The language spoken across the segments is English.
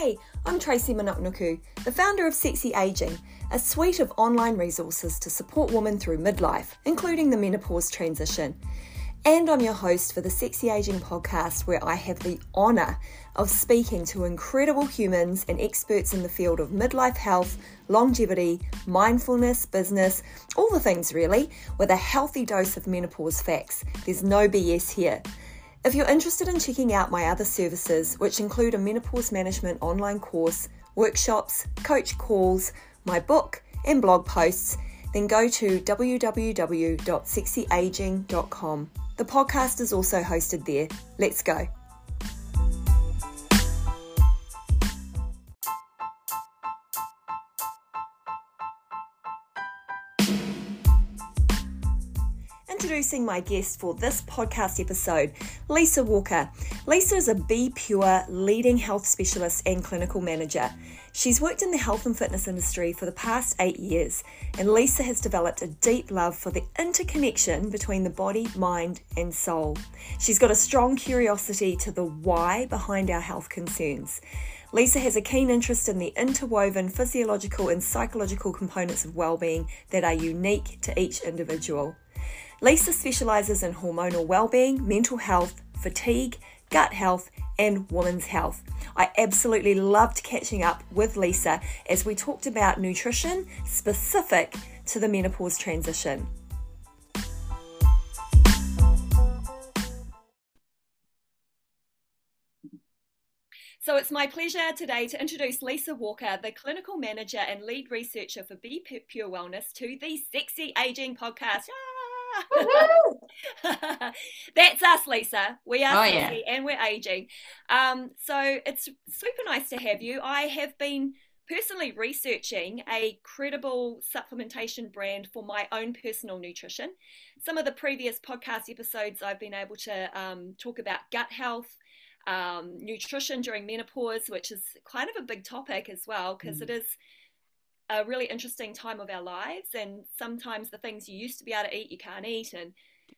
hey, I'm Tracy Manuknuku, the founder of Sexy Aging, a suite of online resources to support women through midlife, including the menopause transition. And I'm your host for the Sexy Aging podcast, where I have the honour of speaking to incredible humans and experts in the field of midlife health, longevity, mindfulness, business, all the things really, with a healthy dose of menopause facts. There's no BS here. If you're interested in checking out my other services, which include a menopause management online course, workshops, coach calls, my book, and blog posts, then go to www.sexyaging.com. The podcast is also hosted there. Let's go. Introducing my guest for this podcast episode, Lisa Walker. Lisa is a Pure leading health specialist and clinical manager. She's worked in the health and fitness industry for the past eight years, and Lisa has developed a deep love for the interconnection between the body, mind, and soul. She's got a strong curiosity to the why behind our health concerns. Lisa has a keen interest in the interwoven physiological and psychological components of well-being that are unique to each individual. Lisa specialises in hormonal well-being, mental health, fatigue, gut health, and women's health. I absolutely loved catching up with Lisa as we talked about nutrition specific to the menopause transition. So it's my pleasure today to introduce Lisa Walker, the clinical manager and lead researcher for Be Pure Wellness, to the Sexy Aging podcast. That's us, Lisa. We are oh, yeah. and we're aging. Um, so it's super nice to have you. I have been personally researching a credible supplementation brand for my own personal nutrition. Some of the previous podcast episodes, I've been able to um, talk about gut health. Um, nutrition during menopause, which is kind of a big topic as well, because mm. it is a really interesting time of our lives and sometimes the things you used to be able to eat you can't eat and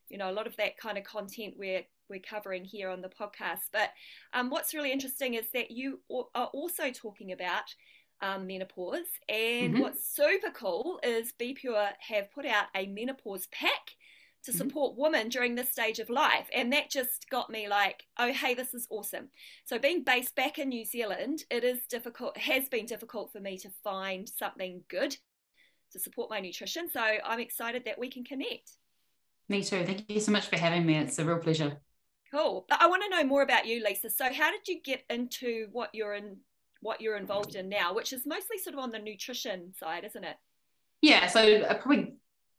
you know a lot of that kind of content we're we're covering here on the podcast but um, what's really interesting is that you are also talking about um, menopause and mm-hmm. what's super cool is Be Pure have put out a menopause pack to mm-hmm. support mm-hmm. women during this stage of life. And that just got me like, oh, hey, this is awesome. So, being based back in New Zealand, it is difficult, has been difficult for me to find something good to support my nutrition. So, I'm excited that we can connect. Me too. Thank you so much for having me. It's a real pleasure. Cool. I want to know more about you, Lisa. So, how did you get into what you're in? What you're involved in now, which is mostly sort of on the nutrition side, isn't it? Yeah, so I uh, probably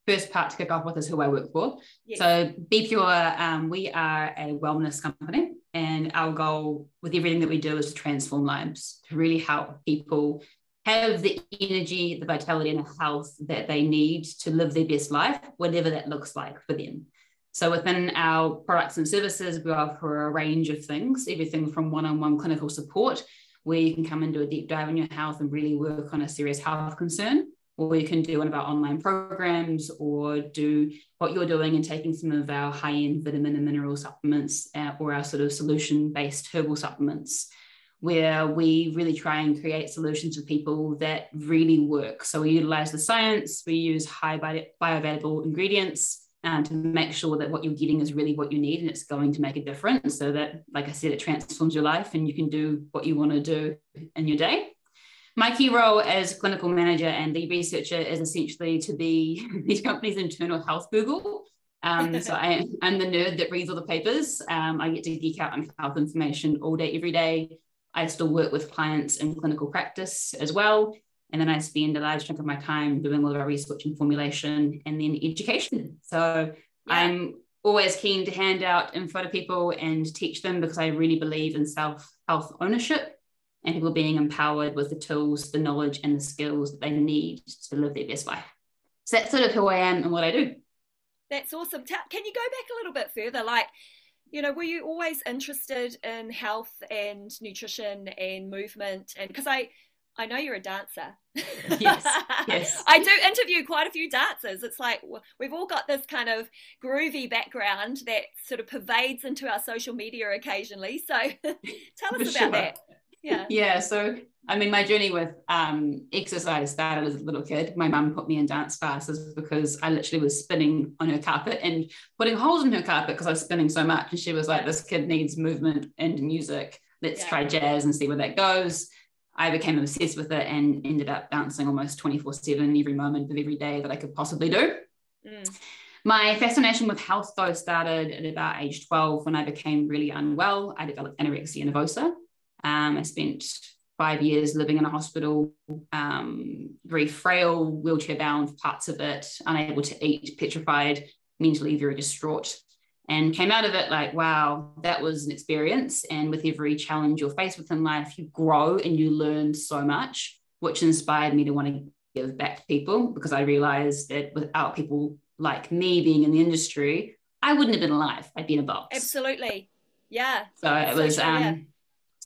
first part to kick off with is who I work for. Yes. So Be Pure, um, we are a wellness company, and our goal with everything that we do is to transform lives, to really help people have the energy, the vitality, and the health that they need to live their best life, whatever that looks like for them. So within our products and services, we offer a range of things, everything from one-on-one clinical support, where you can come and do a deep dive on your health and really work on a serious health concern, or you can do one of our online programs or do what you're doing and taking some of our high-end vitamin and mineral supplements uh, or our sort of solution-based herbal supplements where we really try and create solutions for people that really work. So we utilize the science we use high bioavailable ingredients and to make sure that what you're getting is really what you need and it's going to make a difference so that like i said it transforms your life and you can do what you want to do in your day my key role as clinical manager and lead researcher is essentially to be these company's internal health Google. Um, so I, am the nerd that reads all the papers. Um, I get to geek out on health information all day, every day. I still work with clients in clinical practice as well. And then I spend a large chunk of my time doing all of our research and formulation and then education. So yeah. I'm always keen to hand out info to people and teach them because I really believe in self health ownership and people being empowered with the tools, the knowledge, and the skills that they need to live their best life. So that's sort of who I am and what I do. That's awesome. Can you go back a little bit further? Like, you know, were you always interested in health and nutrition and movement? And because I, I know you're a dancer. Yes, yes. I do interview quite a few dancers. It's like we've all got this kind of groovy background that sort of pervades into our social media occasionally. So tell us For about sure. that. Yeah. Yeah. So I mean, my journey with um, exercise started as a little kid. My mum put me in dance classes because I literally was spinning on her carpet and putting holes in her carpet because I was spinning so much. And she was like, "This kid needs movement and music. Let's yeah. try jazz and see where that goes." I became obsessed with it and ended up dancing almost 24 7 every moment of every day that I could possibly do. Mm. My fascination with health, though, started at about age 12 when I became really unwell. I developed anorexia nervosa. Um, I spent five years living in a hospital, um, very frail, wheelchair bound, parts of it, unable to eat, petrified, mentally very distraught and came out of it like, wow, that was an experience. And with every challenge you're faced with in life, you grow and you learn so much, which inspired me to want to give back to people because I realized that without people like me being in the industry, I wouldn't have been alive. I'd be in a box. Absolutely. Yeah. So it was so um yeah.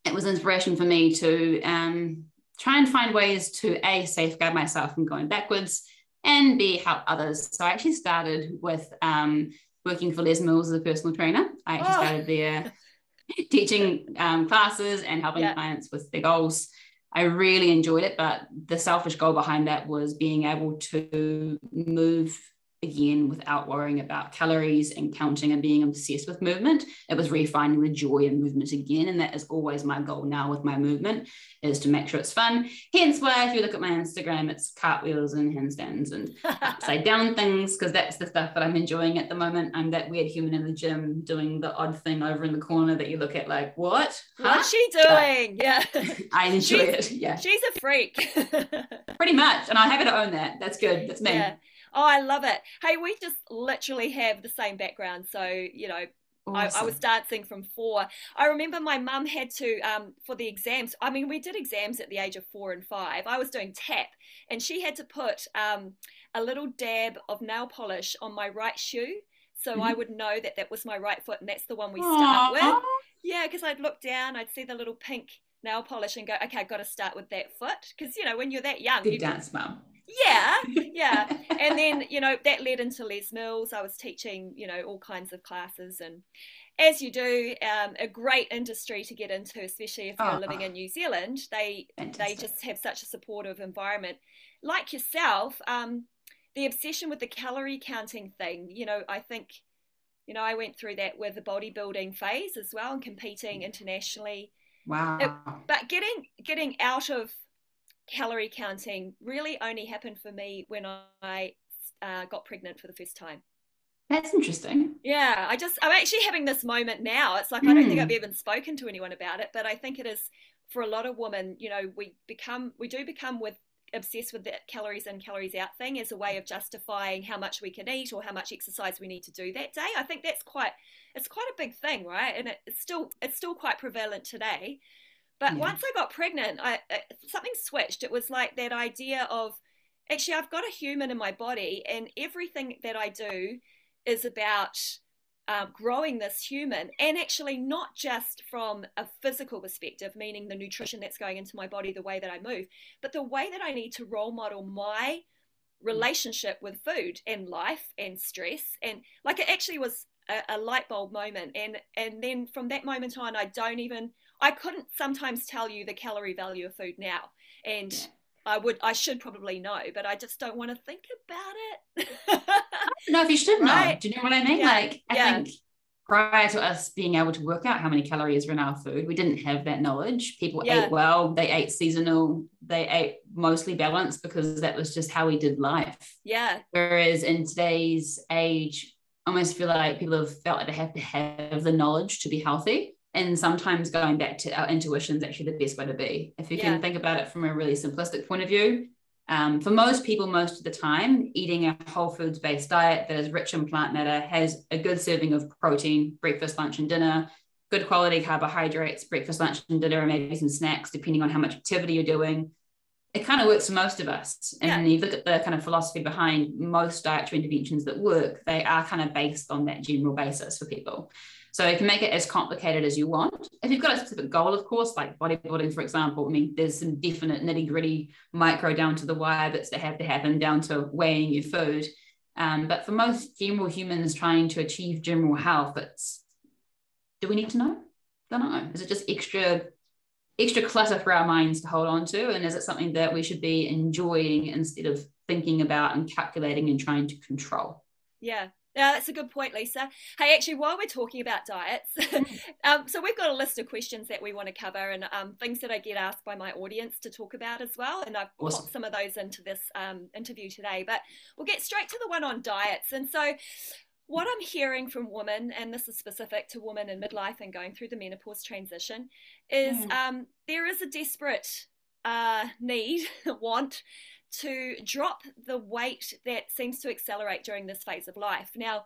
It was inspiration for me to um try and find ways to a safeguard myself from going backwards and b help others. So I actually started with um working for Les Mills as a personal trainer. I actually oh. started there teaching um, classes and helping yeah. clients with their goals. I really enjoyed it, but the selfish goal behind that was being able to move again without worrying about calories and counting and being obsessed with movement. It was refinding the joy in movement again and that is always my goal now with my movement is to make sure it's fun. Hence why if you look at my instagram it's cartwheels and handstands and upside down things because that's the stuff that i'm enjoying at the moment. I'm that weird human in the gym doing the odd thing over in the corner that you look at like what? Huh? what's she doing? But yeah. I enjoy she's, it yeah. she's a freak. Pretty much and i have to own that that's good. That's me. Yeah Oh, I love it. Hey, we just literally have the same background. So, you know, Awesome. I, I, was dancing from four. I remember my mum had to um, for the exams. I mean, we did exams at the age of four and five. I was doing tap, and she had to put um, a little dab of nail polish on my right shoe, so mm-hmm. I would know that that was my right foot, and that's the one we start with. Yeah, because I'd look down, I'd see the little pink nail polish, and go, okay, I've got to start with that foot, because you know when you're that young, good dance mum yeah yeah. And then you know that led into les mills. I was teaching you know all kinds of classes and as you do um, a great industry to get into especially if you're oh, living in new zealand. They fantastic. they just have such a supportive environment. Like yourself um, the obsession with the calorie counting thing you know i think you know i went through that with the bodybuilding phase as well and competing internationally. Wow. it, but getting getting out of calorie counting really only happened for me when I uh, got pregnant for the first time. That's interesting. Yeah, I just I'm actually having this moment now. It's like mm. I don't think hmm. I've even spoken to anyone about it, but I think it is for a lot of women. You know, we become we do become with obsessed with the calories in calories out thing as a way of justifying how much we can eat or how much exercise we need to do that day. I think that's quite it's quite a big thing, right? And it's still it's still quite prevalent today. But yeah. once I got pregnant, I, something switched. It was like that idea of actually, I've got a human in my body, and everything that I do is about uh, growing this human, and actually not just from a physical perspective, meaning the nutrition that's going into my body, the way that I move, but the way that I need to role model my relationship with food and life and stress and like it actually was a, a, light bulb moment and and then from that moment on i don't even I couldn't sometimes tell you the calorie value of food now, and yeah. I would, I should probably know, but I just don't want to think about it. no, if you should right? know. Do you know what I mean? Yeah. Like, I yeah. think prior to us being able to work out how many calories were in our food, we didn't have that knowledge. People yeah. ate well, they ate seasonal, they ate mostly balanced because that was just how we did life. Yeah. Whereas in today's age, I almost feel like people have felt like they have to have the knowledge to be healthy and sometimes going back to our intuition is actually the best way to be if you yeah. can think about it from a really simplistic point of view um, for most people most of the time eating a whole foods based diet that is rich in plant matter has a good serving of protein breakfast lunch and dinner good quality carbohydrates breakfast lunch and dinner and maybe some snacks depending on how much activity you're doing it kind of works for most of us and yeah. you look at the kind of philosophy behind most dietary interventions that work they are kind of based on that general basis for people so you can make it as complicated as you want. If you've got a specific goal, of course, like bodybuilding, for example, I mean, there's some definite nitty gritty micro down to the wire bits that have to happen down to weighing your food. Um, but for most general humans trying to achieve general health, it's do we need to know? Don't know. Is it just extra extra clutter for our minds to hold on to? And is it something that we should be enjoying instead of thinking about and calculating and trying to control? Yeah, yeah, that's a good point, Lisa. Hey, actually, while we're talking about diets, um, so we've got a list of questions that we want to cover and um, things that I get asked by my audience to talk about as well. And I've awesome. some of those into this um, interview today. But we'll get straight to the one on diets. And so, what I'm hearing from women, and this is specific to women in midlife and going through the menopause transition, is mm. um, there is a desperate uh, need, want to drop the weight that seems to accelerate during this phase of life. Now,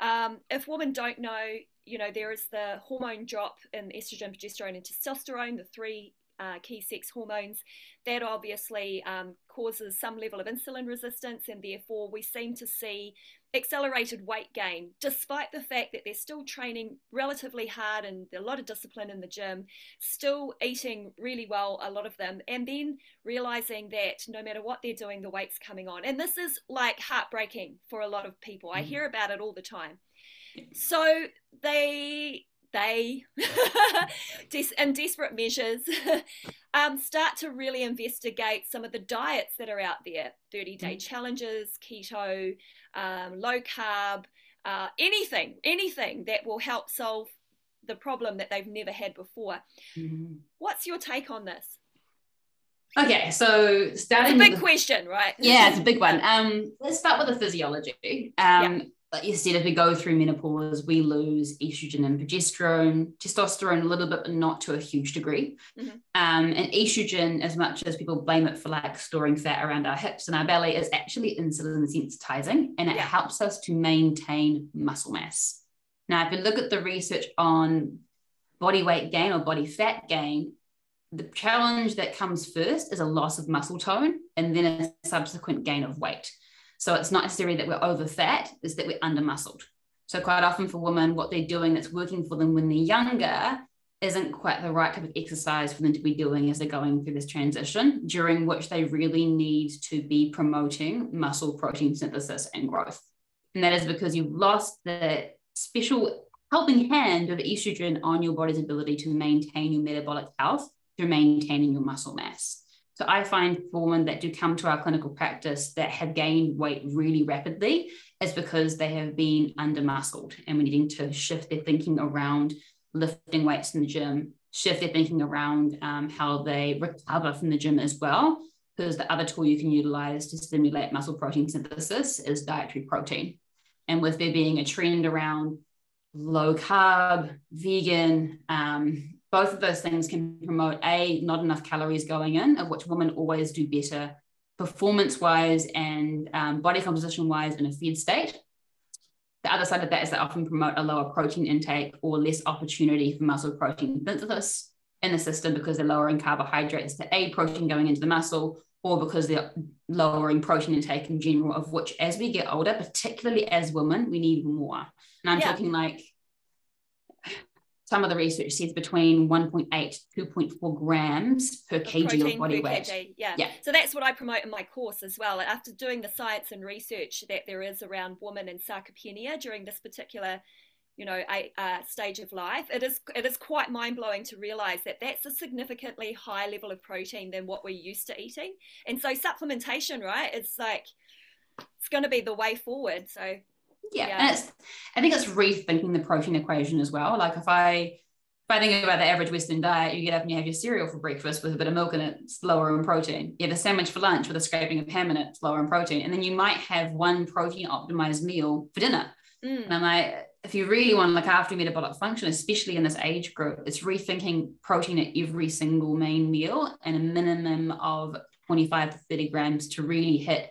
um, if women don't know, you know, there is the hormone drop in estrogen, progesterone, and testosterone, the three uh, key sex hormones. That obviously um, causes some level of insulin resistance, and therefore we seem to see accelerated weight gain, despite the fact that they're still training relatively hard and a lot of discipline in the gym, still eating really well, a lot of them, and then realizing that no matter what they're doing, the weight's coming on. And this is like heartbreaking for a lot of people. I mm. hear about it all the time. So they they, in desperate measures, um, start to really investigate some of the diets that are out there 30 day mm. challenges, keto, um, low carb, uh, anything, anything that will help solve the problem that they've never had before. Mm-hmm. What's your take on this? Okay, so starting it's a big the, question, right? Yeah, it's a big one. Um, let's start with the physiology. Um, yeah like you said, if we go through menopause, we lose estrogen and progesterone, testosterone a little bit, but not to a huge degree. Mm-hmm. Um, and estrogen, as much as people blame it for like storing fat around our hips and our belly, is actually insulin sensitizing and it yeah. helps us to maintain muscle mass. Now, if you look at the research on body weight gain or body fat gain, the challenge that comes first is a loss of muscle tone and then a subsequent gain of weight. So it's not necessarily that we're over fat, it's that we're under muscled. So quite often for women, what they're doing that's working for them when they're younger isn't quite the right type of exercise for them to be doing as they're going through this transition, during which they really need to be promoting muscle protein synthesis and growth. And that is because you've lost the special helping hand of estrogen on your body's ability to maintain your metabolic health through maintaining your muscle mass. So I find for women that do come to our clinical practice that have gained weight really rapidly is because they have been under muscled and we're needing to shift their thinking around lifting weights in the gym, shift their thinking around um, how they recover from the gym as well. Because the other tool you can utilize to stimulate muscle protein synthesis is dietary protein. And with there being a trend around low carb, vegan, um, both of those things can promote a not enough calories going in of which women always do better performance wise and um, body composition wise in a fed state the other side of that is they often promote a lower protein intake or less opportunity for muscle protein synthesis in the system because they're lowering carbohydrates to aid protein going into the muscle or because they're lowering protein intake in general of which as we get older particularly as women we need more and i'm yeah. talking like some of the research says between 1.8 to 2.4 grams per kg of body weight. Kg, yeah. yeah. So that's what I promote in my course as well. After doing the science and research that there is around women and sarcopenia during this particular you know a, a, stage of life it is it is quite mind-blowing to realize that that's a significantly higher level of protein than what we're used to eating and so supplementation right it's like it's going to be the way forward so yeah, yeah. and it's i think it's rethinking the protein equation as well like if i if I think about the average Western diet, you get up and you have your cereal for breakfast with a bit of milk in it, it's lower in protein. You have a sandwich for lunch with a scraping of ham in it, it's lower in protein. And then you might have one protein optimized meal for dinner. Mm. And I'm like, if you really want to look after metabolic function, especially in this age group, it's rethinking protein at every single main meal and a minimum of 25 to 30 grams to really hit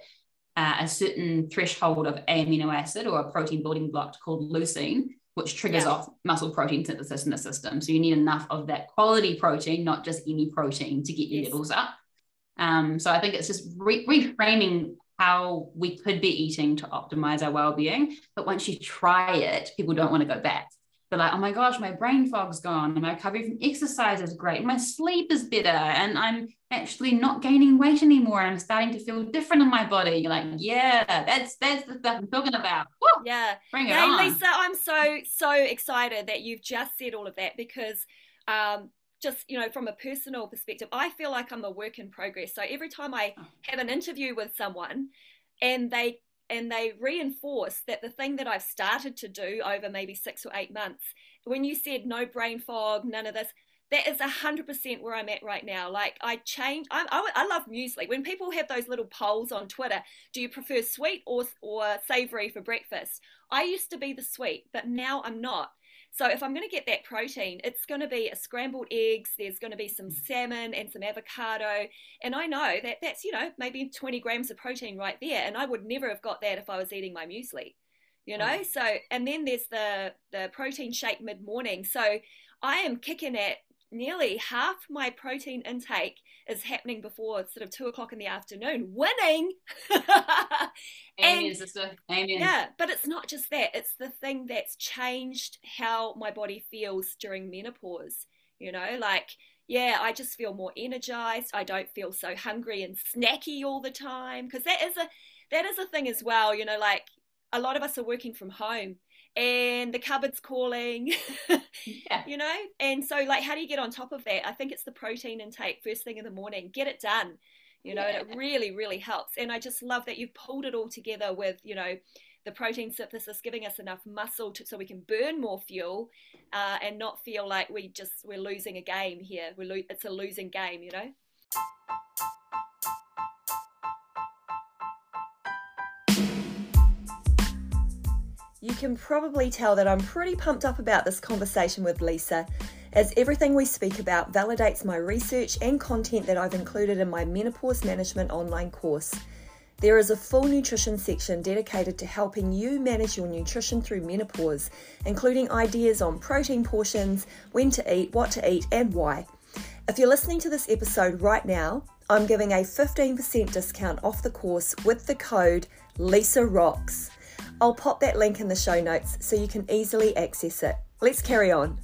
uh, a certain threshold of a amino acid or a protein building block called leucine, which triggers yeah. off muscle protein synthesis in the system. So you need enough of that quality protein, not just any protein, to get your yes. levels up. Um, so I think it's just re- reframing how we could be eating to optimize our well-being. But once you try it, people don't want to go back. They're like, oh my gosh, my brain fog's gone, and my recovery from exercise is great, my sleep is better, and I'm actually not gaining weight anymore. I'm starting to feel different in my body. You're like, yeah, that's that's the stuff I'm talking about. Woo! Yeah. Bring it on. Lisa, I'm so, so excited that you've just said all of that because um, just you know from a personal perspective i feel like i'm a work in progress so every time i oh. have an interview with someone and they and they reinforce that the thing that i've started to do over maybe six or eight months when you said no brain fog none of this that is 100% where i'm at right now like i change I, I, I love muesli when people have those little polls on twitter do you prefer sweet or, or savory for breakfast i used to be the sweet but now i'm not so if I'm going to get that protein, it's going to be a scrambled eggs, there's going to be some mm. salmon and some avocado. And I know that that's, you know, maybe 20 grams of protein right there. And I would never have got that if I was eating my muesli, you know? Mm. So, and then there's the, the protein shake mid morning. So I am kicking at nearly half my protein intake is happening before sort of two o'clock in the afternoon, winning. Amen, sister. Amen. Yeah, but it's not just that. It's the thing that's changed how my body feels during menopause. You know, like, yeah, I just feel more energized. I don't feel so hungry and snacky all the time. Because that is a that is a thing as well, you know, like a lot of us are working from home and the cupboard's calling yeah. you know? And so like how do you get on top of that? I think it's the protein intake first thing in the morning get it done you know yeah. and it really really helps. And i just love that you've pulled it all together with you know the protein synthesis giving us enough muscle to, so we can burn more fuel uh, and not feel like we just we're losing a game here. We're lo- it's a losing game you know You can probably tell that I'm pretty pumped up about this conversation with Lisa, as everything we speak about validates my research and content that I've included in my Menopause Management online course. There is a full nutrition section dedicated to helping you manage your nutrition through menopause, including ideas on protein portions, when to eat, what to eat, and why. If you're listening to this episode right now, I'm giving a 15% discount off the course with the code Lisa Rocks. I'll pop that link in the show notes so you can easily access it. Let's carry on.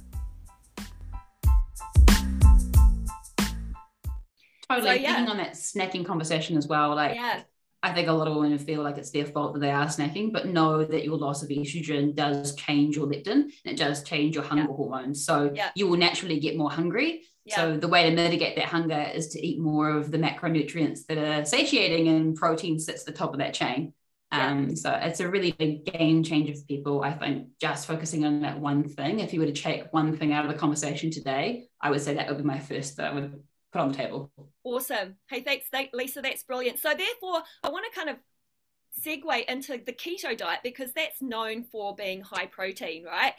Totally. So, yeah. Thinking on that snacking conversation as well, like yeah. I think a lot of women feel like it's their fault that they are snacking, but know that your loss of estrogen does change your leptin and it does change your hunger yeah. hormones. So yeah. you will naturally get more hungry. Yeah. So the way to mitigate that hunger is to eat more of the macronutrients that are satiating and protein sits at the top of that chain. Um, yeah. So it's a really big game changer for people. I think just focusing on that one thing. If you were to take one thing out of the conversation today, I would say that would be my first that I would put on the table. Awesome. Hey, thanks, Lisa. That's brilliant. So therefore, I want to kind of segue into the keto diet because that's known for being high protein, right?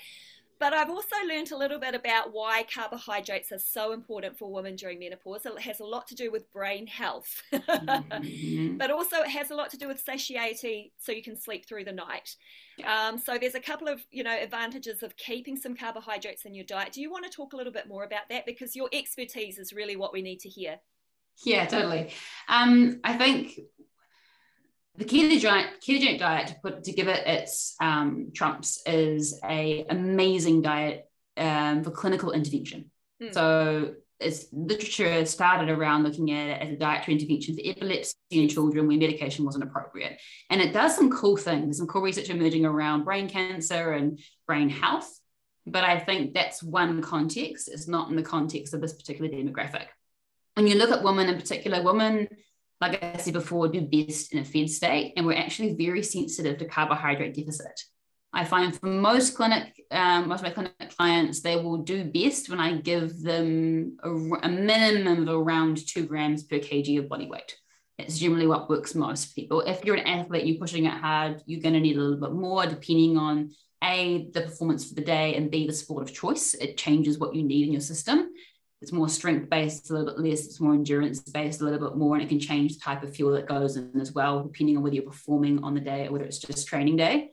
But I've also learned a little bit about why carbohydrates are so important for women during menopause. It has a lot to do with brain health, mm-hmm. but also it has a lot to do with satiety, so you can sleep through the night. Um, so there's a couple of you know advantages of keeping some carbohydrates in your diet. Do you want to talk a little bit more about that because your expertise is really what we need to hear? Yeah, totally. Um, I think the ketogenic, ketogenic diet to put to give it its um, trumps is a amazing diet um, for clinical intervention. Mm. So it's literature started around looking at it as a dietary intervention for epilepsy in children where medication wasn't appropriate. And it does some cool things. There's some cool research emerging around brain cancer and brain health. But I think that's one context. It's not in the context of this particular demographic. When you look at women in particular, women like I said before, do best in a fed state, and we're actually very sensitive to carbohydrate deficit. I find for most clinic, um, most of my clinic clients, they will do best when I give them a, a, minimum of around two grams per kg of body weight. It's generally what works most for people. If you're an athlete, you're pushing it hard, you're going to need a little bit more, depending on a the performance for the day and b the sport of choice. It changes what you need in your system it's more strength based, a little bit less, it's more endurance based, a little bit more, and it can change the type of fuel that goes in as well, depending on whether you're performing on the day or whether it's just training day.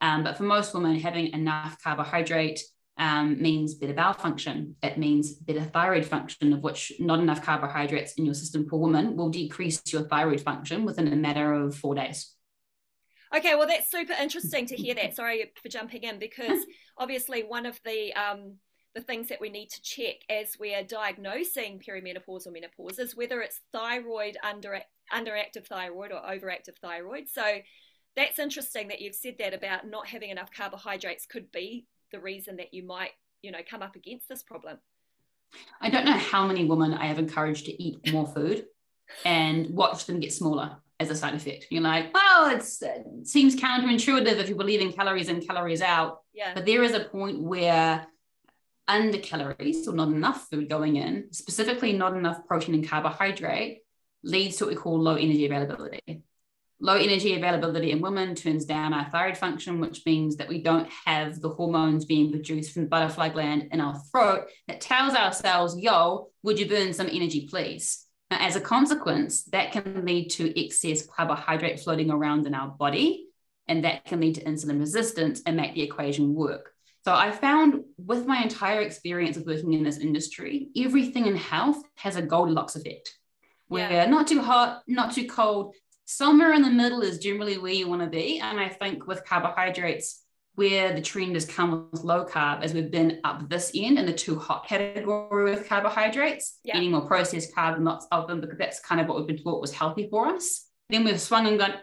Um, but for most women, having enough carbohydrate um, means better bowel function. It means better thyroid function, of which not enough carbohydrates in your system for women will decrease your thyroid function within a matter of four days. Okay, well, that's super interesting to hear that. Sorry for jumping in because obviously one of the um, the things that we need to check as we are diagnosing perimenopause or menopause is whether it's thyroid under underactive thyroid or overactive thyroid. So that's interesting that you've said that about not having enough carbohydrates could be the reason that you might, you know, come up against this problem. I don't know how many women I have encouraged to eat more food and watch them get smaller as a side effect. You're like, well, it's, it seems counterintuitive if you believe in calories in, calories out. Yeah. But there is a point where under calories or not enough food going in, specifically not enough protein and carbohydrate, leads to what we call low energy availability. Low energy availability in women turns down our thyroid function, which means that we don't have the hormones being produced from the butterfly gland in our throat that tells our cells, yo, would you burn some energy, please? Now, as a consequence, that can lead to excess carbohydrate floating around in our body, and that can lead to insulin resistance and make the equation work. So I found with my entire experience of working in this industry, everything in health has a Goldilocks effect, where yeah. not too hot, not too cold, somewhere in the middle is generally where you want to be. And I think with carbohydrates, where the trend has come with low carb, as we've been up this end in the too hot category with carbohydrates, yeah. eating more processed carbs and lots of them, because that's kind of what we've been taught was healthy for us. Then we've swung and gone,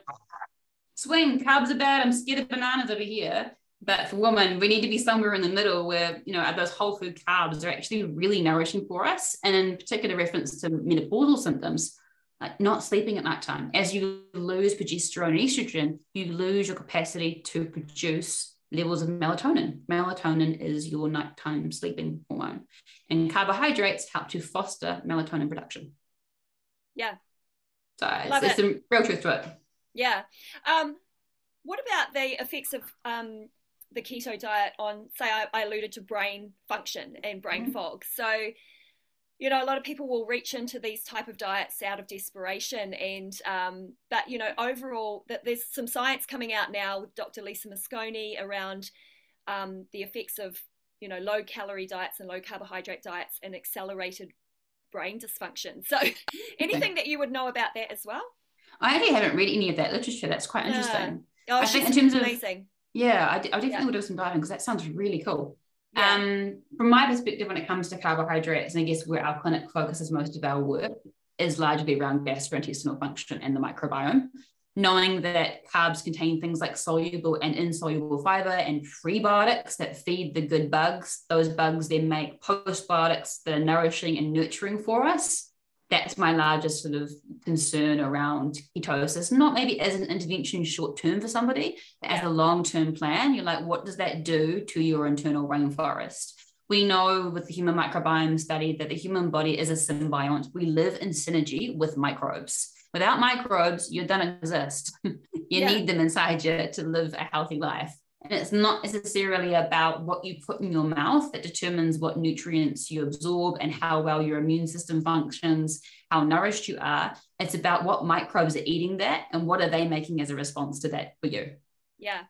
swing, carbs are bad. I'm scared of bananas over here. But for women, we need to be somewhere in the middle where, you know, those whole food carbs are actually really nourishing for us. And in particular reference to menopausal symptoms, like not sleeping at night time. As you lose progesterone and estrogen, you lose your capacity to produce levels of melatonin. Melatonin is your nighttime sleeping hormone. And carbohydrates help to foster melatonin production. Yeah. So it's, it's some real truth to it. Yeah. Um, what about the effects of um, the keto diet on, say, I, I alluded to brain function and brain mm-hmm. fog. So, you know, a lot of people will reach into these type of diets out of desperation, and um, but you know, overall, that there's some science coming out now with Dr. Lisa Mosconi around um, the effects of you know low calorie diets and low carbohydrate diets and accelerated brain dysfunction. So, anything that you would know about that as well? I actually haven't read any of that literature. That's quite interesting. Yeah. Oh, I think in terms amazing. of yeah, I, I definitely yeah. will do some diving because that sounds really cool. Yeah. Um, from my perspective, when it comes to carbohydrates, and I guess where our clinic focuses most of our work is largely around gastrointestinal function and the microbiome. Knowing that carbs contain things like soluble and insoluble fiber and prebiotics that feed the good bugs, those bugs then make postbiotics that are nourishing and nurturing for us that's my largest sort of concern around ketosis. Not maybe as an intervention short term for somebody, but as a long term plan. You're like, what does that do to your internal rainforest? We know with the human microbiome study that the human body is a symbiont. We live in synergy with microbes. Without microbes, you don't exist. you yeah. need them inside you to live a healthy life. And it's not necessarily about what you put in your mouth that determines what nutrients you absorb and how well your immune system functions, how nourished you are. It's about what microbes are eating that and what are they making as a response to that for you. Yeah.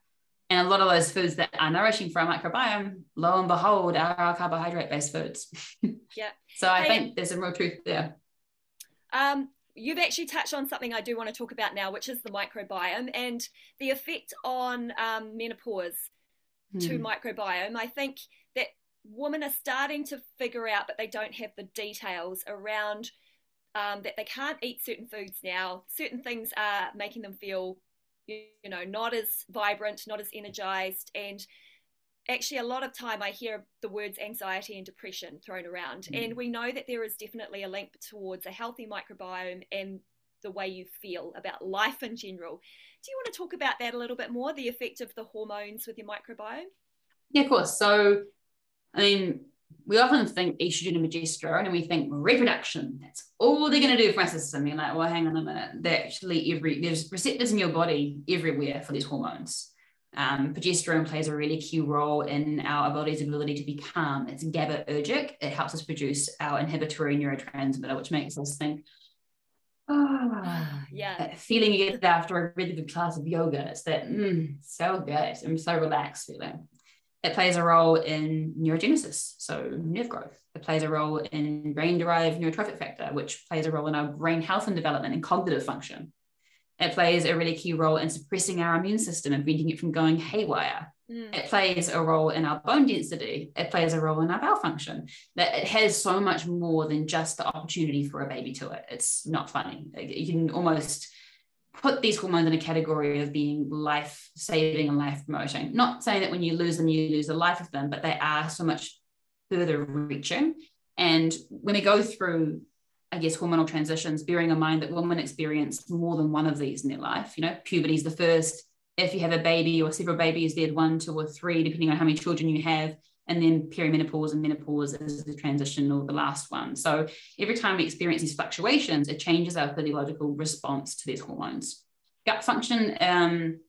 And a lot of those foods that are nourishing for our microbiome, lo and behold, are our carbohydrate based foods. Yeah. so I hey, think there's some real truth there. Um, you've actually touched on something I do want to talk about now, which is the microbiome and the effect on um, menopause mm. to hmm. microbiome. I think that women are starting to figure out, but they don't have the details around um, that they can't eat certain foods now. Certain things are making them feel, you know, not as vibrant, not as energized, and actually a lot of time I hear the words anxiety and depression thrown around. Mm. And we know that there is definitely a link towards a healthy microbiome and the way you feel about life in general. Do you want to talk about that a little bit more, the effect of the hormones with your microbiome? Yeah, of course. So, I mean, we often think estrogen and progesterone and we think reproduction, that's all they're going to do for my system. You're like, well, hang on a minute. They're actually every, there's receptors in your body everywhere for these hormones. Um, progesterone plays a really key role in our body's ability to be calm. It's GABAergic. It helps us produce our inhibitory neurotransmitter, which makes us think, oh, yeah, feeling you get after a really good class of yoga. It's that mm, so good. I'm so relaxed feeling. It plays a role in neurogenesis, so nerve growth. It plays a role in brain-derived neurotrophic factor, which plays a role in our brain health and development and cognitive function. It plays a really key role in suppressing our immune system and preventing it from going haywire. Mm. It plays a role in our bone density. It plays a role in our bowel function. That it has so much more than just the opportunity for a baby to it. It's not funny. You can almost put these hormones in a category of being life saving and life promoting. Not saying that when you lose them, you lose the life of them, but they are so much further reaching And when we go through, I guess, hormonal transitions, bearing in mind that women experience more than one of these in their life, you know, puberty is the first. If you have a baby or several babies, there's one, two, or three, depending on how many children you have. And then perimenopause and menopause is the transition or the last one. So every time we experience these fluctuations, it changes our physiological response to these hormones. Gut function, um,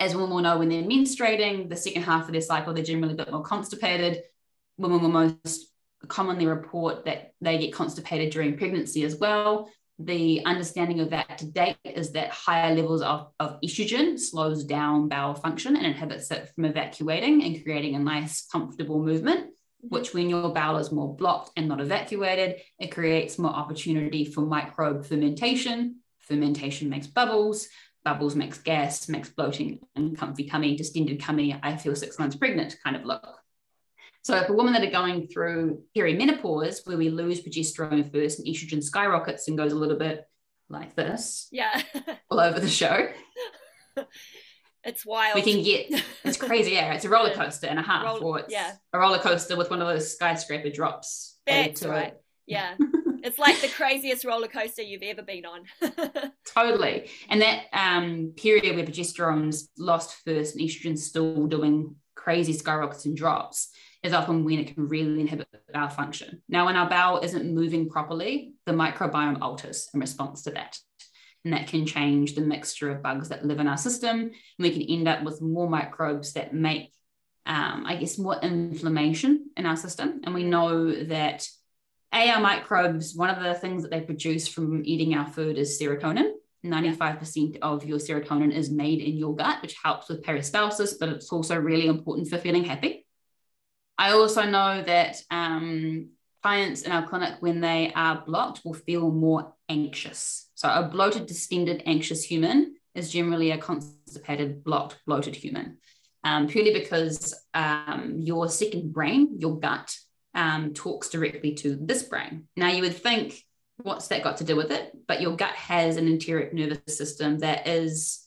as women will know when they're menstruating, the second half of their cycle, they're generally a bit more constipated. Women will most commonly report that they get constipated during pregnancy as well. The understanding of that to date is that higher levels of, of estrogen slows down bowel function and inhibits it from evacuating and creating a nice, comfortable movement. Mm-hmm. Which, when your bowel is more blocked and not evacuated, it creates more opportunity for microbe fermentation. Fermentation makes bubbles, bubbles makes gas, makes bloating and comfy tummy, distended tummy. I feel six months pregnant kind of look. So for women that are going through perimenopause, where we lose progesterone first and estrogen skyrockets and goes a little bit like this, yeah, all over the show. It's wild. We can get it's crazy, yeah. It's a roller coaster and a half, Roll, or it's yeah. a roller coaster with one of those skyscraper drops. That's right. It. Yeah. it's like the craziest roller coaster you've ever been on. totally. And that um, period where progesterone's lost first and estrogen's still doing crazy skyrockets and drops is often when it can really inhibit bowel function. Now, when our bowel isn't moving properly, the microbiome alters in response to that. And that can change the mixture of bugs that live in our system. And we can end up with more microbes that make, um, I guess, more inflammation in our system. And we know that A, our microbes, one of the things that they produce from eating our food is serotonin. 95% of your serotonin is made in your gut, which helps with peristalsis, but it's also really important for feeling happy. I also know that um, clients in our clinic, when they are blocked, will feel more anxious. So, a bloated, distended, anxious human is generally a constipated, blocked, bloated human, um, purely because um, your second brain, your gut, um, talks directly to this brain. Now, you would think, what's that got to do with it? But your gut has an enteric nervous system that is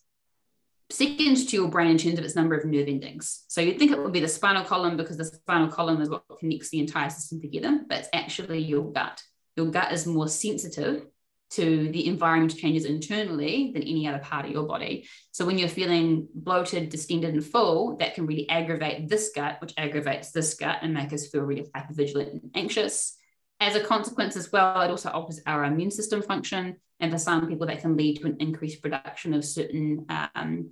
second to your brain in terms of its number of nerve endings. So you'd think it would be the spinal column because the spinal column is what connects the entire system together, but it's actually your gut. Your gut is more sensitive to the environment changes internally than any other part of your body. So when you're feeling bloated, distended, and full, that can really aggravate this gut, which aggravates this gut and make us feel really hypervigilant and anxious. As a consequence, as well, it also alters our immune system function. And for some people, that can lead to an increased production of certain um,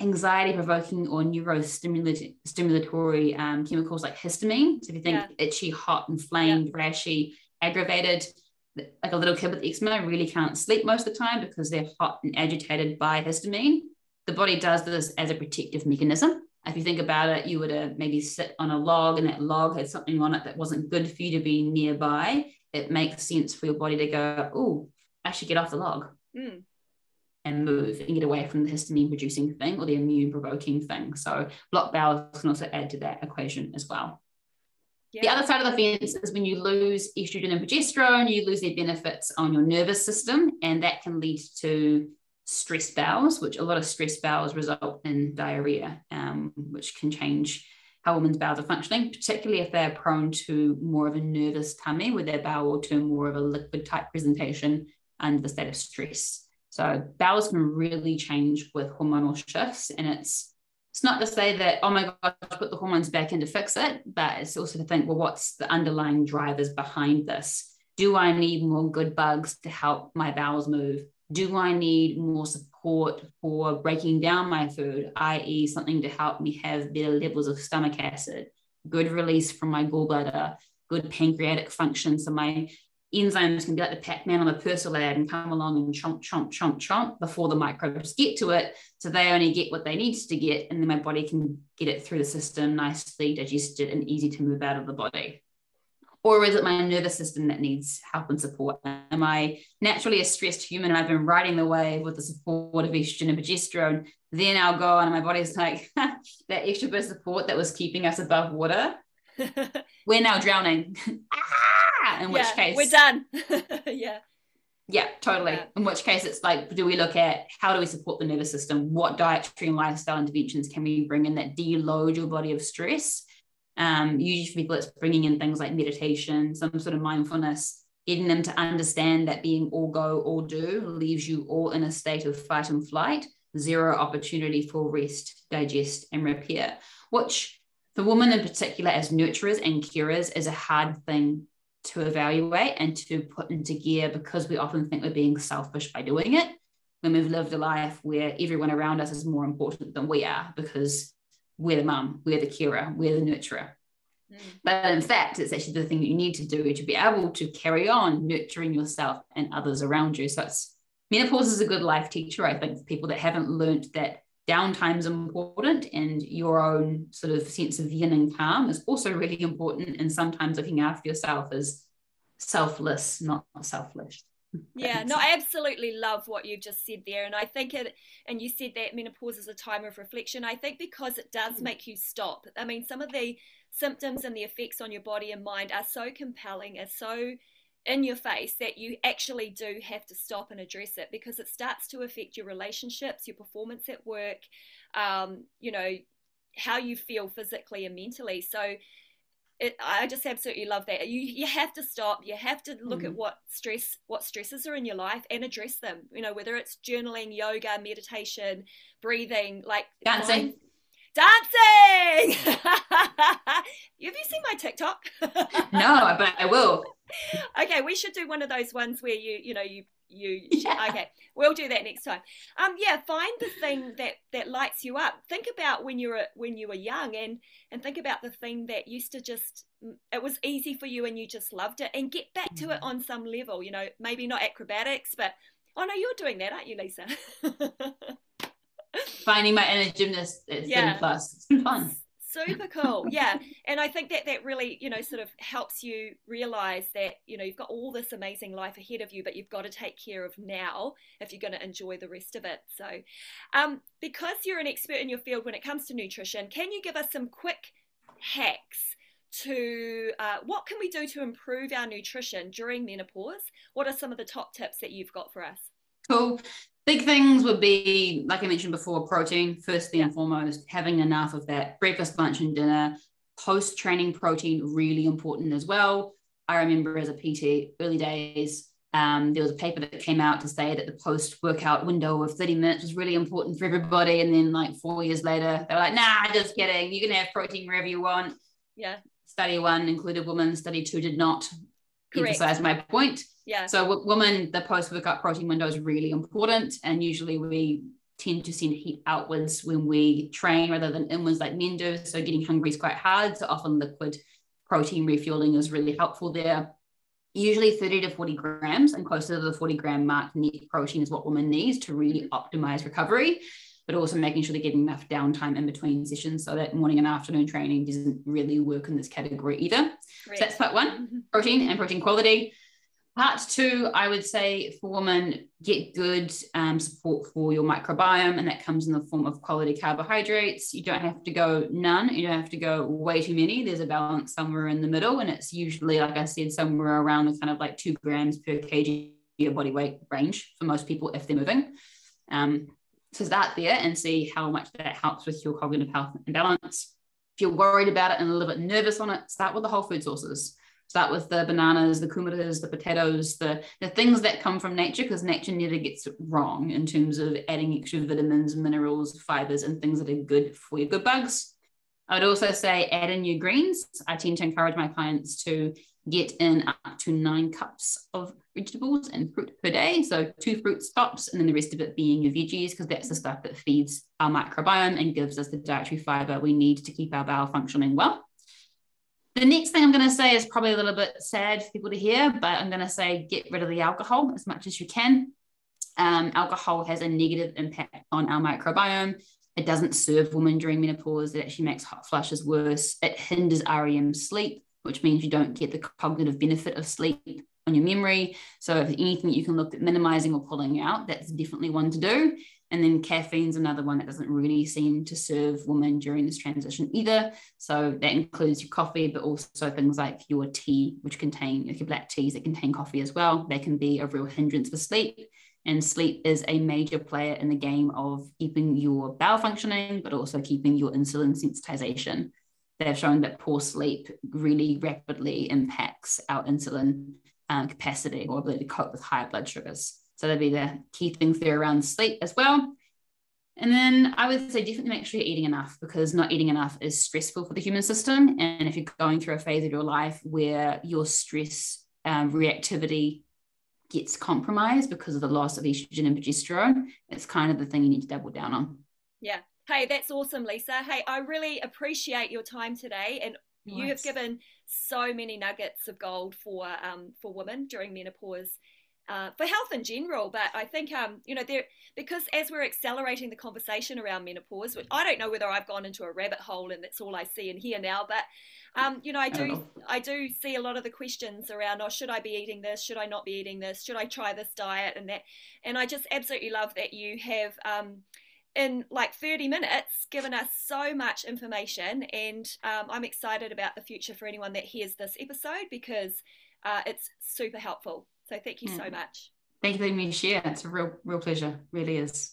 anxiety provoking or neurostimulatory um, chemicals like histamine. So if you think yeah. itchy, hot, inflamed, yeah. rashy, aggravated, like a little kid with eczema really can't sleep most of the time because they're hot and agitated by histamine. The body does this as a protective mechanism. If you think about it, you would uh, maybe sit on a log and that log had something on it that wasn't good for you to be nearby. It makes sense for your body to go, oh, I should get off the log mm. and move and get away from the histamine producing thing or the immune provoking thing. So block bowels can also add to that equation as well. Yeah. The other side of the fence is when you lose estrogen and progesterone, you lose their benefits on your nervous system, and that can lead to stress bowels, which a lot of stress bowels result in diarrhea, um, which can change how women's bowels are functioning, particularly if they're prone to more of a nervous tummy, where their bowel will turn more of a liquid type presentation under the state of stress. So bowels can really change with hormonal shifts. And it's it's not to say that, oh my God, put the hormones back in to fix it, but it's also to think, well, what's the underlying drivers behind this? Do I need more good bugs to help my bowels move? Do I need more support for breaking down my food, i.e., something to help me have better levels of stomach acid, good release from my gallbladder, good pancreatic function, so my enzymes can be like the Pac-Man on the Persilad and come along and chomp, chomp, chomp, chomp before the microbes get to it. So they only get what they need to get, and then my body can get it through the system nicely digested and easy to move out of the body. Or is it my nervous system that needs help and support? Am I naturally a stressed human and I've been riding the wave with the support of estrogen and progesterone? Then I'll go on and my body's like, that extra bit of support that was keeping us above water. We're now drowning. Ah! in which case we're done yeah yeah totally yeah. in which case it's like do we look at how do we support the nervous system what dietary and lifestyle interventions can we bring in that deload your body of stress Um, usually for people, it's bringing in things like meditation, some sort of mindfulness, getting them to understand that being all go, all do leaves you all in a state of fight and flight, zero opportunity for rest, digest, and repair, which for women in particular, as nurturers and carers, is a hard thing to evaluate and to put into gear because we often think we're being selfish by doing it. When we've lived a life where everyone around us is more important than we are because we're the mum, we're the carer, we're the nurturer. Mm. But in fact, it's actually the thing that you need to do to be able to carry on nurturing yourself and others around you. So it's menopause is a good life teacher, I think, for people that haven't learned that downtime is important and your own sort of sense of yin and calm is also really important. And sometimes looking after yourself is selfless, not selfish. Yeah, no, I absolutely love what you've just said there. And I think it, and you said that menopause is a time of reflection. I think because it does mm. make you stop. I mean, some of the symptoms and the effects on your body and mind are so compelling, are so in your face that you actually do have to stop and address it because it starts to affect your relationships, your performance at work, um, you know, how you feel physically and mentally. So it, I just absolutely love that. You you have to stop. You have to look mm. at what stress what stresses are in your life and address them. You know, whether it's journaling, yoga, meditation, breathing, like dancing. Dancing. have you seen my TikTok? no, but I will. Okay, we should do one of those ones where you you know you you yeah. okay we'll do that next time um yeah find the thing that that lights you up think about when you were when you were young and and think about the thing that used to just it was easy for you and you just loved it and get back to it mm. on some level you know maybe not acrobatics but oh no you're doing that aren't you lisa finding my inner gymnast at yeah. plus it's been fun super cool. Yeah. And i think that that really you know sort of helps you realize that you know you've got all this amazing life ahead of you but you've got to take care of now if you're going to enjoy the rest of it. So um, because you're an expert in your field when it comes to nutrition can you give us some quick hacks to uh, what can we do to improve our nutrition during menopause? What are some of the top tips that you've got for us? Cool Big things would be, like I mentioned before, protein, firstly and foremost, having enough of that breakfast, lunch, and dinner. Post training protein, really important as well. I remember as a PT, early days, um, there was a paper that came out to say that the post workout window of 30 minutes was really important for everybody. And then, like, four years later, they're like, nah, just kidding. You can have protein wherever you want. Yeah. Study one included women, study two did not. Correct. Emphasize my point. Yeah. So w- women, the post workout protein window is really important, and usually we tend to send heat outwards when we train rather than inwards like men do. So getting hungry is quite hard. So often liquid protein refueling is really helpful there. Usually 30 to 40 grams and closer to the 40 gram mark net protein is what women need to really optimize recovery, but also making sure they're getting enough downtime in between sessions so that morning and afternoon training doesn't really work in this category either. Great. So that's part one, mm-hmm. protein and protein quality. Part two, I would say for women, get good um, support for your microbiome, and that comes in the form of quality carbohydrates. You don't have to go none, you don't have to go way too many. There's a balance somewhere in the middle, and it's usually, like I said, somewhere around the kind of like two grams per kg of body weight range for most people if they're moving. Um, so start there and see how much that helps with your cognitive health and balance. If you're worried about it and a little bit nervous on it, start with the whole food sources start with the bananas, the kumaras, the potatoes, the, the things that come from nature, because nature never gets wrong in terms of adding extra vitamins, minerals, fibers, and things that are good for your good bugs. I would also say add in your greens. I tend to encourage my clients to get in up to nine cups of vegetables and fruit per day. So two fruits stops, and then the rest of it being your veggies, because that's the stuff that feeds our microbiome and gives us the dietary fiber we need to keep our bowel functioning well. The next thing I'm going to say is probably a little bit sad for people to hear, but I'm going to say get rid of the alcohol as much as you can. Um, alcohol has a negative impact on our microbiome. It doesn't serve women during menopause. It actually makes hot flushes worse. It hinders REM sleep, which means you don't get the cognitive benefit of sleep on your memory. So, if anything you can look at minimizing or pulling out, that's definitely one to do. And then caffeine's another one that doesn't really seem to serve women during this transition either. So that includes your coffee, but also things like your tea, which contain like your black teas that contain coffee as well. They can be a real hindrance for sleep. And sleep is a major player in the game of keeping your bowel functioning, but also keeping your insulin sensitization. they've shown that poor sleep really rapidly impacts our insulin um, capacity or ability to cope with higher blood sugars. So that'd be the key things there around sleep as well. And then I would say definitely make sure you're eating enough because not eating enough is stressful for the human system. And if you're going through a phase of your life where your stress um, reactivity gets compromised because of the loss of estrogen and progesterone, it's kind of the thing you need to double down on. Yeah. Hey, that's awesome, Lisa. Hey, I really appreciate your time today, and nice. you have given so many nuggets of gold for um, for women during menopause uh, for health in general. But I think, um, you know, there because as we're accelerating the conversation around menopause, which I don't know whether I've gone into a rabbit hole and that's all I see and hear now, but um, you know, I do I, I, do see a lot of the questions around, oh, should I be eating this? Should I not be eating this? Should I try this diet and that? And I just absolutely love that you have. Um, in like 30 minutes given us so much information and um, i'm excited about the future for anyone that hears this episode because uh, it's super helpful so thank you so mm. much. Thank you for letting me share. It's a real, real pleasure. Really is.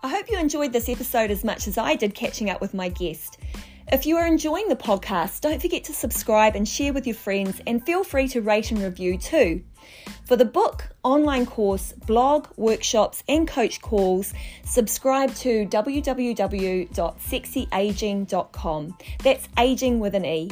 I hope you enjoyed this episode as much as I did catching up with my guest. If you are enjoying the podcast, don't forget to subscribe and share with your friends, and feel free to rate and review too. For the book, online course, blog, workshops, and coach calls, subscribe to www.sexyageing.com. That's aging with an E.